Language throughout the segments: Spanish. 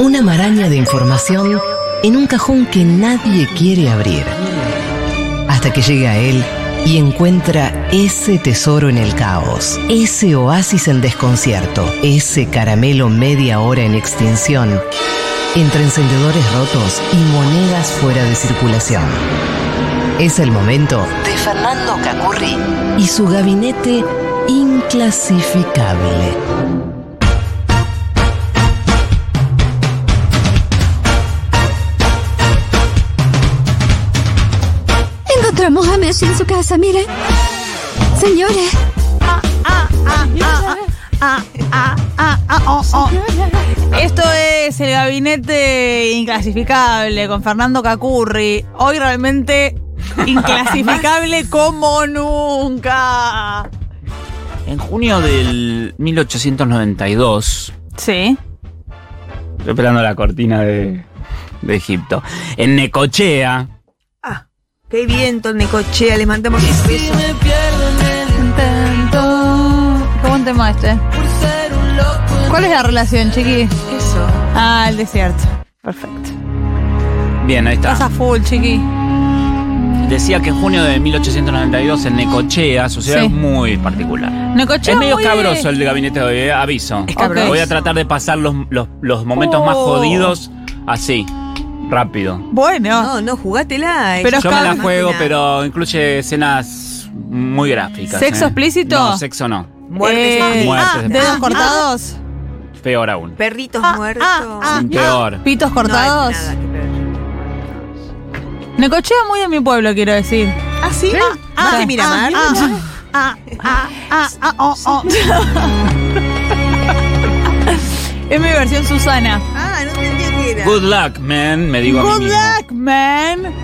Una maraña de información en un cajón que nadie quiere abrir. Hasta que llega a él y encuentra ese tesoro en el caos, ese oasis en desconcierto, ese caramelo media hora en extinción, entre encendedores rotos y monedas fuera de circulación. Es el momento de Fernando Cacurri y su gabinete inclasificable. En su casa, mire. Señores. Esto es el gabinete inclasificable con Fernando Cacurri. Hoy realmente inclasificable como nunca. En junio del 1892, Sí. estoy esperando la cortina de, de Egipto, en Necochea, qué viento, Necochea, les mandamos un beso. Intento. Qué buen tema este. ¿Cuál es la relación, chiqui? Eso. Ah, el desierto. Perfecto. bien, ahí está. full, chiqui. Decía que en junio de 1892 en Necochea sucedió Sí. algo muy particular. Necochea es medio muy- cabroso el de gabinete de hoy, eh, aviso. Es cabroso. Voy a tratar de pasar los, los- los momentos más Oh. jodidos así, rápido. Bueno. No, no, jugátela. Pero Yo me la juego, pero incluye escenas muy gráficas. ¿Sexo eh. explícito? No, sexo no. Muertes Eh. Muertes ah, dedos cortados. Peor aún. Perritos Ah, muertos. ah, ah. Peor. Pitos No cortados. hay nada que ver. Necochea muy de mi pueblo, quiero decir. ¿Ah, sí? ¿Más que Miramar? Ah, ah, ah, ah, ah, oh, oh. es mi versión Susana. Ah, no entendía qué Good luck, man, me digo a Good mí mismo. luck, man.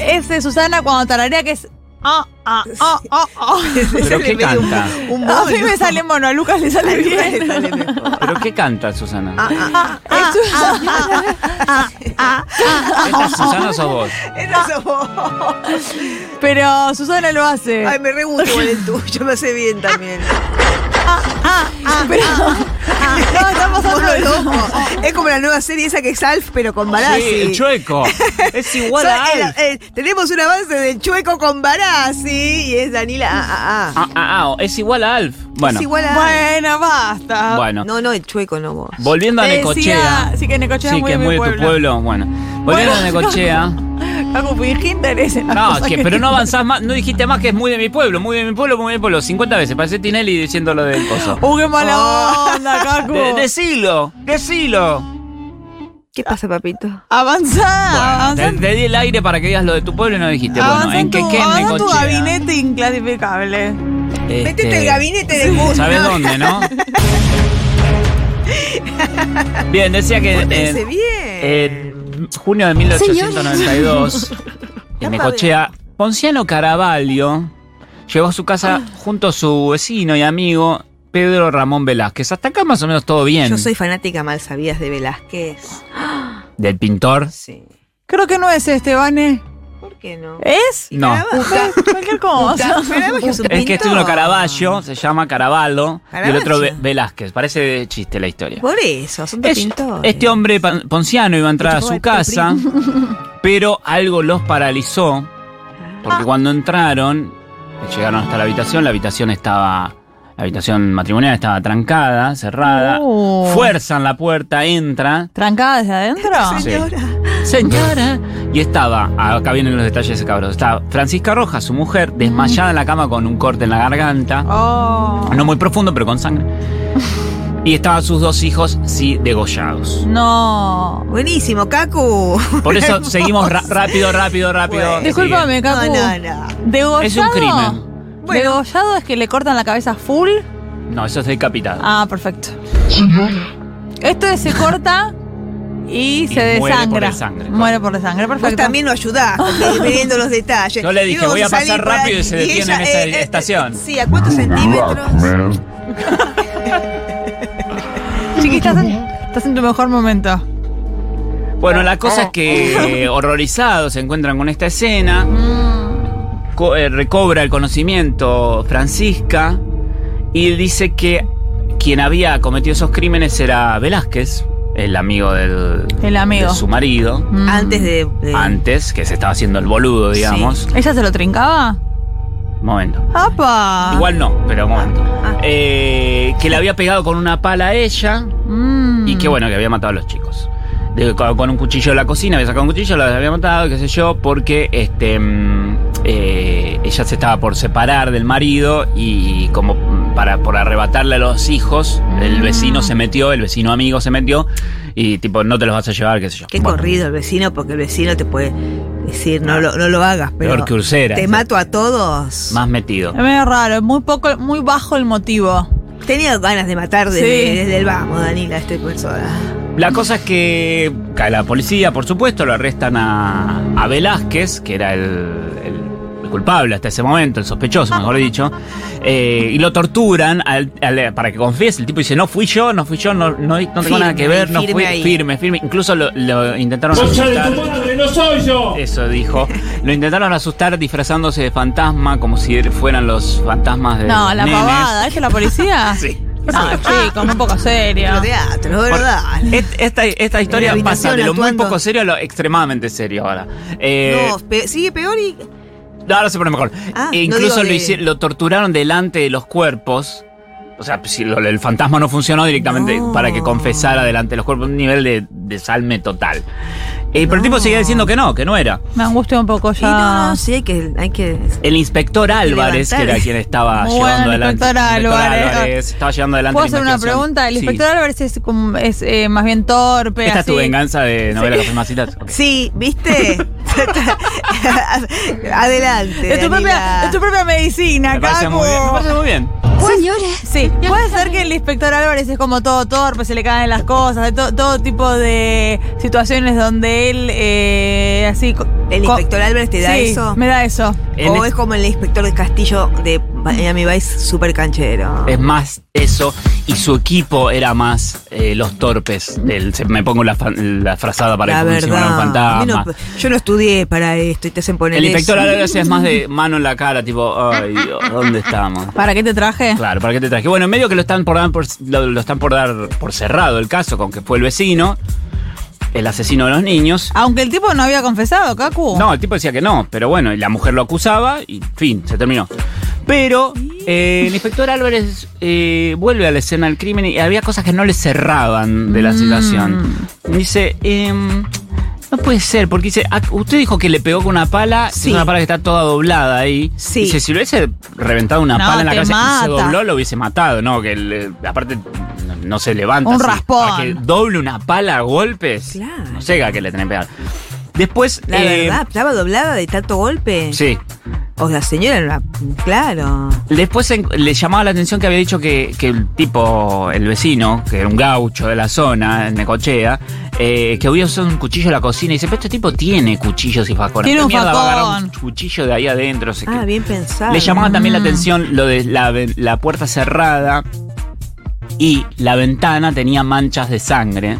Es de Susana cuando tararea que es. Ah, ah, ah, ah, ah. ¿Pero qué un- canta? Un A mí me sale mono, a Lucas le sale A bien. ¿Pero qué canta, Susana? Ah, ah, ¿Esta es Susana o sos vos? Esa sos vos. Pero Susana lo hace. Ay, me re gusta igual el tuyo, me hace bien también. Pero. No, estamos hablando. Es como la nueva serie esa que es Alf, pero con Barassi. Sí, el chueco. Es igual a eh, Alf. eh, tenemos un avance del chueco con Barassi y es Danila. Ah, ah, ah. Ah, ah, ah, es igual a Alf. Bueno, Es igual a. Bueno, basta. bueno. No, no, el chueco no vos. Volviendo a Necochea. decía- sí, que Necochea Sí, es muy que es muy de tu pueblo. pueblo. Bueno, volviendo a Necochea. fingí interés No, que, pero no avanzás más, no dijiste más que es muy de mi pueblo, muy de mi pueblo, muy de mi pueblo. 50 veces, parece Tinelli diciendo lo del coso. ¡Uh, qué mala Oh. onda, Cacu! De- decilo, decilo. ¿Qué pasa, papito? Avanzá, Bueno, te, te di el aire para que digas lo de tu pueblo y no dijiste. avanzá Bueno, en tu, que en tu gabinete inclasificable. Este, Métete el gabinete de gusto. ¿Sabes dónde, no? Bien, decía que en, bien. en junio de 1892, en Necochea, Ponciano Caravaggio llegó a su casa junto a su vecino y amigo Pedro Ramón Velázquez. Hasta acá más o menos todo bien. Yo soy fanática mal sabidas de Velázquez. Del pintor. Sí. Creo que no es este, Vane. ¿Por qué no? ¿Es? No. Cualquier cosa. Caravaggio es un Es que este uno Caravaggio, se llama Caravallo, y el otro Ve- Velázquez. Parece de chiste la historia. Por eso, son de Es- pintores. este hombre pan- ponciano iba a entrar a su casa, pero algo los paralizó, porque cuando entraron, llegaron hasta la habitación, la habitación estaba, la habitación matrimonial estaba trancada, cerrada, Oh. fuerzan la puerta, entra, ¿Trancada desde adentro? Sí. Señora. señora, y estaba, acá vienen los detalles cabros, estaba Francisca Rojas, su mujer, desmayada en la cama con un corte en la garganta, Oh. no muy profundo, pero con sangre, y estaban sus dos hijos, sí, degollados. No. Buenísimo, Cacu. Por eso seguimos rápido, rápido, rápido. Bueno. Discúlpame, No, Cacu. no, no. ¿Degollado? Es un crimen. Bueno. ¿Degollado es que le cortan la cabeza full? No, eso es decapitado. Ah, perfecto. Esto es se corta y, Y se muere por desangra. desangre, Muere por desangre, Vos perfecto. también lo ayudás, viendo los detalles. Yo le dije, voy a pasar rápido y se detiene en esa estación. sí, ¿a cuántos centímetros? Chiqui, estás en, estás en tu mejor momento. Bueno, la cosa es que eh, horrorizados se encuentran con esta escena. Mm. Eh, recobra el conocimiento Francisca y dice que quien había cometido esos crímenes era Velázquez. el amigo del, El amigo. de su marido, Mm. Antes de. de- antes, que se estaba haciendo el boludo, digamos. ¿Ella se lo trincaba? Momento. ¡Apa! Igual no, pero momento. Ah. Eh, que le había pegado con una pala a ella Mm. y que bueno, que había matado a los chicos. De- con, con un cuchillo de la cocina, había sacado un cuchillo, los había matado, qué sé yo, porque este mm, eh, ella se estaba por separar del marido y como para por arrebatarle a los hijos, el Mm. vecino se metió, el vecino amigo se metió y tipo, no te los vas a llevar, qué sé yo. Qué Bueno, corrido el vecino, porque el vecino te puede decir, no lo, no lo hagas, pero. Peor que Ursera. Te mato a todos. Más metido. Es medio raro, es muy poco, muy bajo el motivo. Tenía ganas de matar desde, Sí. desde el vamos, Danila, este persona. La cosa es que cae la policía, por supuesto, lo arrestan a, a Velázquez, que era el culpable hasta ese momento, el sospechoso, mejor dicho, eh, y lo torturan al- al- para que confiese. El tipo dice, no fui yo, no fui yo, no, no, no tengo Firme nada que ver, no fui ahí. firme, firme. Incluso lo, lo intentaron asustar. no soy yo! Eso dijo. Lo intentaron asustar disfrazándose de fantasma, como si fueran los fantasmas de No, la nenes. pavada, ¿ella es la policía? Sí. No, chicos, un poco serio. Pero teatro, Por- ¿verdad? esta, esta historia pasa de lo muy actuando. poco serio a lo extremadamente serio ahora. Eh, no, pe- sigue peor y. no, ahora se pone mejor. Ah, E incluso lo, de- hici- lo torturaron delante de los cuerpos. O sea, si lo- el fantasma no funcionó directamente No. para que confesara delante de los cuerpos, un nivel de desalme total. Eh, pero el tipo seguía diciendo que no, que no era. Me angustia un poco Y ya. no, no, sí, hay que. Hay que El inspector Álvarez, que era quien estaba Muy llevando bueno, el adelante. inspector Álvarez. estaba llevando adelante ¿Puedo hacer una pregunta? El Sí. inspector Álvarez es, como- es eh, más bien torpe. Esta es tu venganza de novela Café Macitas. Ok. Sí, ¿viste? Adelante. Es tu, propia, Danila. es tu propia medicina, Me parece muy bien. Me parece muy bien. Señora. Sí, puede ser que el inspector Álvarez es como todo torpe, se le caen las cosas, de to- todo tipo de situaciones donde él, eh, así. ¿El inspector Álvarez te da Sí, eso? Me da eso. En o es- como el inspector de Castillo de Miami Vice, super canchero. Es más eso, y su equipo era más eh, los torpes. Del, se- me pongo la, fa- la frazada para la que funcione un verdad. A mí fantasma. no- yo no estudié para esto y te hacen poner El inspector eso. Álvarez es más de mano en la cara, tipo, ay Dios, ¿dónde estamos? ¿Para qué te traje? Claro, ¿para qué te traje? Bueno, en medio que lo están por dar por, lo, lo están por dar por cerrado el caso, con que fue el vecino, el asesino de los niños. Aunque el tipo no había confesado, Cacu. No, el tipo decía que no, pero bueno, y la mujer lo acusaba y fin, se terminó. Pero eh, el inspector Álvarez eh, vuelve a la escena del crimen y había cosas que no le cerraban de la Mm. situación. Dice, em, no puede ser, porque dice, ah, usted dijo que le pegó con una pala, Sí. es una pala que está toda doblada ahí. Sí. Dice, si lo hubiese reventado una No, pala en la cabeza y se mata. dobló, lo hubiese matado, ¿no? Que le- aparte no, no se levanta. Un así. raspón. Para que doble una pala a golpes, Claro. no sé a qué le tenés que pegar. Después... La eh, verdad, estaba doblada de tanto golpe. Sí. O la señora era una. Claro. Después en- le llamaba la atención que había dicho que, que el tipo, el vecino, que era un gaucho de la zona, en Necochea, eh, que había usado un cuchillo en la cocina. Y dice, pero este tipo tiene cuchillos y facones. Tiene ¿Qué un mierda va a agarrar facón. un cuchillo de ahí adentro? Ah, bien pensado. Le llamaba también la Mm. atención lo de la, ve- la puerta cerrada y la ventana tenía manchas de sangre.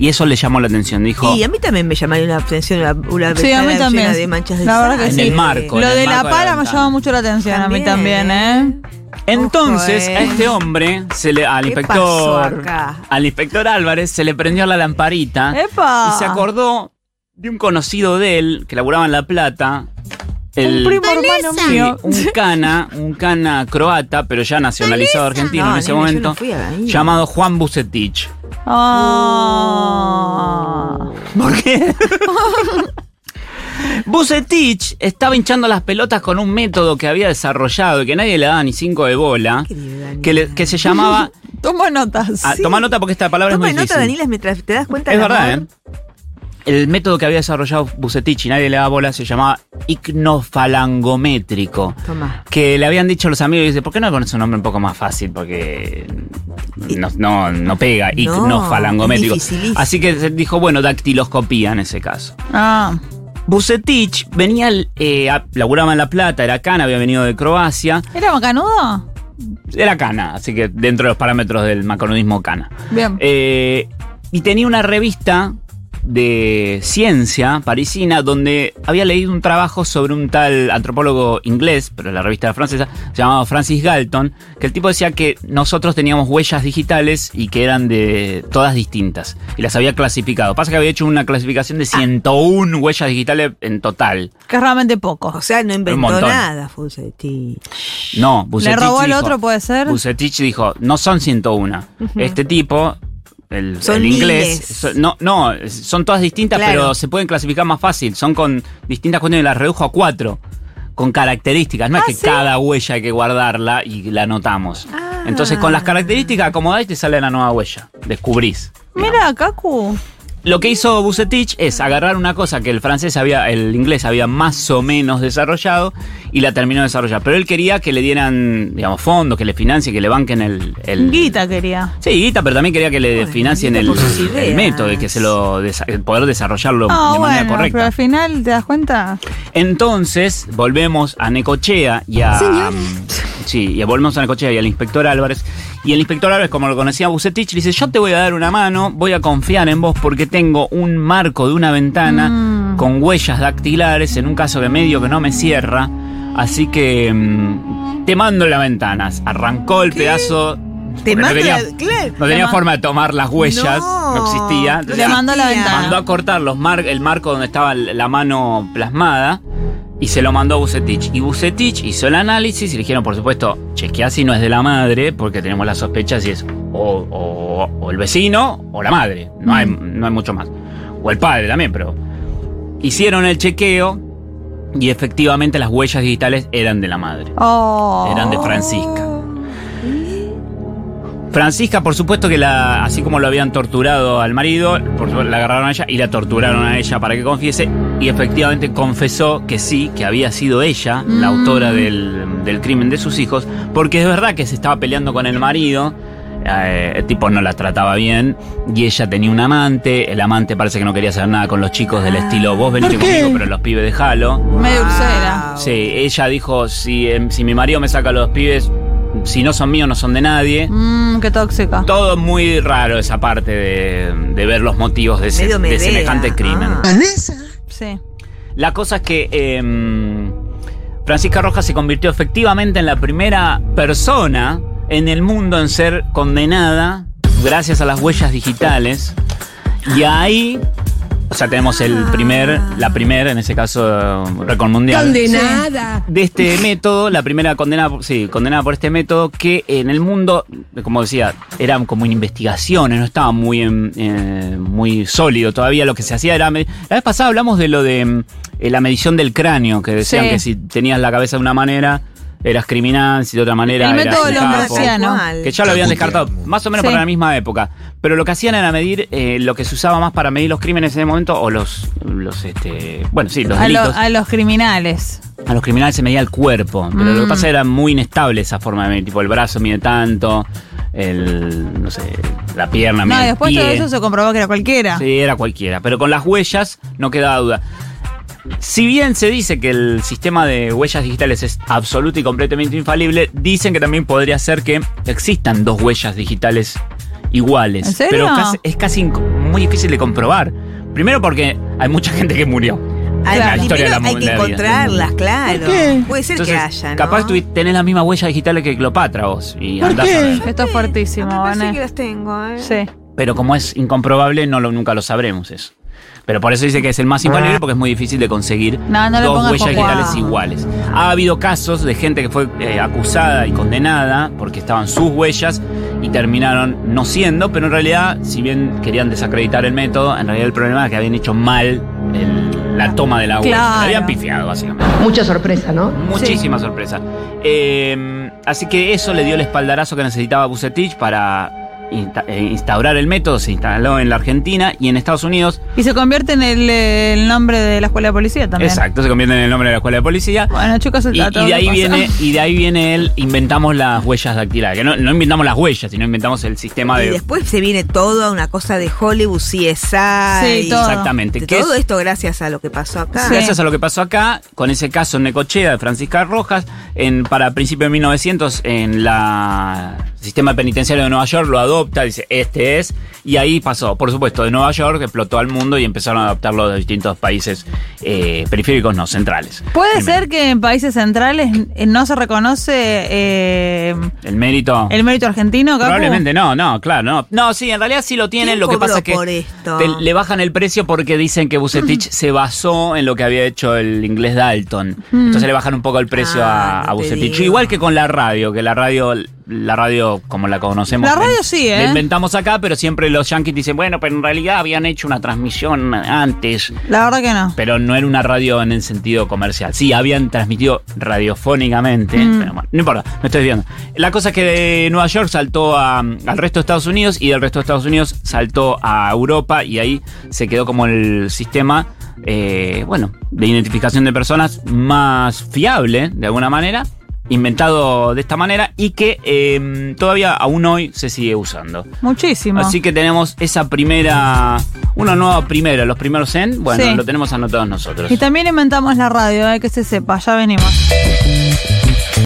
Y eso le llamó la atención. Dijo, Y a mí también me llamaría la atención una, una Sí, a mí también. llena de manchas de La verdad que sangre. En sí. el marco. Lo en el de la marco pala me llama mucho la atención a mí también, ¿eh? Entonces, Ojo, eh. a este hombre, se le, al ¿Qué inspector. Al inspector Álvarez se le prendió la lamparita. ¡Epa! Y se acordó de un conocido de él que laburaba en La Plata. El, Un primo hermano Sí, mío. un cana, un cana croata, pero ya nacionalizado argentino No, en ese momento, no ahí. llamado Juan Bucetich. Ah. ¿Por qué? Bucetich estaba hinchando las pelotas con un método que había desarrollado y que nadie le daba ni cinco de bola, que, le- que se llamaba... Tomo notas. Ah, Toma nota porque esta palabra Toma es muy nota, difícil. Daniela, mientras te das cuenta Es verdad, amor. ¿eh? El método que había desarrollado Bucetich y nadie le daba bola se llamaba icnofalangométrico. Toma. Que le habían dicho los amigos, y dice, ¿por qué no le pones un nombre un poco más fácil? Porque no, no, no pega, No, icnofalangométrico. es dificilísimo. Así que se dijo, bueno, dactiloscopía en ese caso. Ah. Bucetich venía, eh, a- laburaba en La Plata, era cana, había venido de Croacia. ¿Era macanudo? Era cana, así que dentro de los parámetros del maconudismo cana. Bien. Eh, y tenía una revista de ciencia parisina donde había leído un trabajo sobre un tal antropólogo inglés, pero en la revista francesa, se llamaba Francis Galton, que el tipo decía que nosotros teníamos huellas digitales y que eran de todas distintas y las había clasificado. Pasa que había hecho una clasificación de 101 huellas digitales en total. Que es realmente poco. O sea, no inventó nada, Fusetti. No, Bucetich robó al otro, puede ser? Bucetich dijo, no son 101. Este tipo, el, Son el inglés, so- no, no, son todas distintas, Claro. pero se pueden clasificar más fácil. Son con distintas cuestiones, las redujo a cuatro. Con características, no es Ah, que ¿sí? cada huella hay que guardarla y la anotamos. Ah. Entonces, con las características acomodáis te sale la nueva huella. Descubrís. Mira, Kaku. Lo que hizo Bucetich es agarrar una cosa que el francés había, el inglés había más o menos desarrollado y la terminó de desarrollar. Pero él quería que le dieran, digamos, fondos, que le financien, que le banquen el. el Guita quería. Sí, guita, pero también quería que le Bueno, financien el, método y que se lo desa- el poder desarrollarlo Ah, de manera bueno, correcta. pero al final, ¿te das cuenta? Entonces, volvemos a Necochea y a. Sí, y volvemos a Necochea y al inspector Álvarez. Y el inspector Álvarez, como lo conocía Bucetich, le dice: Yo te voy a dar una mano, voy a confiar en vos porque tengo un marco de una ventana Mm. con huellas dactilares en un caso de medio que no me cierra. Así que mm, te mando la ventana. Arrancó el pedazo. Te porque no mando tenía, la- claro. no tenía ma- forma de tomar las huellas, no, No. existía. Le Entonces, mandó la ventana. mandó a cortar los mar- el marco donde estaba la mano plasmada y se lo mandó a Bucetich. Y Bucetich hizo el análisis y le dijeron, por supuesto, chequea si no es de la madre, porque tenemos la sospecha si es o, o- o el vecino o la madre. No, hay, no hay mucho más. O el padre también, pero. Hicieron el chequeo y efectivamente las huellas digitales eran de la madre. Oh. Eran de Francisca. Francisca, por supuesto que la, así como lo habían torturado al marido, por la agarraron a ella y la torturaron a ella para que confiese. Y efectivamente confesó que sí, que había sido ella la Mm. autora del, del crimen de sus hijos, porque es verdad que se estaba peleando con el marido. eh, el tipo no la trataba bien y ella tenía un amante. El amante parece que no quería hacer nada con los chicos del estilo vos venite conmigo, pero los pibes dejalo. Medio ursera. Sí, ella dijo, si, em, si mi marido me saca a los pibes, si no son míos, no son de nadie. Mmm, qué tóxica. Todo muy raro esa parte de, de ver los motivos de, ese- semejante crimen. Ah. Sí. La cosa es que em, Francisca Rojas se convirtió efectivamente en la primera persona en el mundo en ser condenada gracias a las huellas digitales. Y ahí, o sea, tenemos el primer, la primera, en ese caso, récord mundial. Condenada. de este método, la primera condenada, por- sí, condenada por este método, que en el mundo, como decía, eran como investigaciones, no estaba muy, en- eh, muy sólido todavía. Lo que se hacía era. La vez pasada hablamos de lo de mm, eh, la medición del cráneo, que decían Sí. que si tenías la cabeza de una manera. Eras criminal, si de otra manera El eras método un de los marcianos. Que ya lo habían descartado, más o menos Sí. para la misma época. Pero lo que hacían era medir eh, lo que se usaba más para medir los crímenes en ese momento, o los, los este, bueno, sí, los A, lo- delitos. a los criminales. A los criminales se medía el cuerpo, pero lo que Mm. pasa era muy inestable esa forma de medir. Tipo, el brazo mide tanto, el, no sé, la pierna No, mide el después pie. todo eso se comprobó que era cualquiera. Sí, era cualquiera. Pero con las huellas no quedaba duda. Si bien se dice que el sistema de huellas digitales es absoluto y completamente infalible, dicen que también podría ser que existan dos huellas digitales iguales. ¿En serio? Pero casi- es casi muy difícil de comprobar. Primero porque hay mucha gente que murió. La historia de la hay que encontrarlas, claro. ¿Por qué? Puede ser Entonces, que haya, ¿no? capaz tú tenés las mismas huellas digitales que Cleopatra vos. Y ¿Por andás qué? a ver. Esto es fuertísimo, Me parece Vané. que las tengo, ¿eh? Sí. Pero como es incomprobable, no lo, nunca lo sabremos eso. Pero por eso dice que es el más infalible porque es muy difícil de conseguir No, no le dos huellas digitales iguales. Ha habido casos de gente que fue eh, acusada y condenada porque estaban sus huellas y terminaron no siendo, pero en realidad, si bien querían desacreditar el método, en realidad el problema es que habían hecho mal el- la toma de la huella. Claro. Le habían pifiado, básicamente. Mucha sorpresa, ¿no? Muchísima sorpresa. Eh, así que eso le dio el espaldarazo que necesitaba Bucetich para insta- eh, instaurar el método. Se instaló en la Argentina y en Estados Unidos. Y se convierte en el, eh, el nombre de la escuela de policía también. Exacto, se convierte en el nombre de la escuela de policía. Bueno, chicos, Y, y de ahí pasa. viene, y de ahí viene el inventamos las huellas dactilares. Que no, no inventamos las huellas, sino inventamos el sistema Y de. después se viene todo a una cosa de Hollywood, CSI. Sí, todo. Exactamente. Que todo es- esto gracias a lo que pasó acá. Sí. Gracias a lo que pasó acá, con ese caso en Necochea de Francisca Rojas, en, para principios de 1900, en la el sistema penitenciario de Nueva York lo adopta adopta, dice, este es. Y ahí pasó, por supuesto, de Nueva York, explotó al mundo y empezaron a adoptarlo de distintos países eh, periféricos, no, centrales. Puede ser que en países centrales eh, no se reconoce eh, El mérito. el mérito argentino, Capu? Probablemente no, no, claro, no. No, sí, en realidad sí lo tienen. ¿Quién Lo que pasa es que por esto? te- le bajan el precio porque dicen que Bucetich se basó en lo que había hecho el inglés Dalton. Entonces le bajan un poco el precio Ah, a, no a Bucetich. digo. Igual que con la radio, que la radio, la radio como la conocemos. La radio la- sí, ¿eh? La inventamos acá, pero siempre los yankees dicen, bueno, pero en realidad habían hecho una transmisión antes. La verdad que no. Pero no era una radio en el sentido comercial. Sí, habían transmitido radiofónicamente, Mm. pero bueno, no importa, me estoy viendo. La cosa es que de Nueva York saltó a- al resto de Estados Unidos y del resto de Estados Unidos saltó a Europa y ahí se quedó como el sistema, eh, bueno, de identificación de personas más fiable, de alguna manera, inventado de esta manera y que eh, todavía aún hoy se sigue usando. Muchísimo. Así que tenemos esa primera, una nueva primera, los primeros en, bueno, Sí. lo tenemos anotados nosotros. Y también inventamos la radio, eh, que se sepa, ya venimos.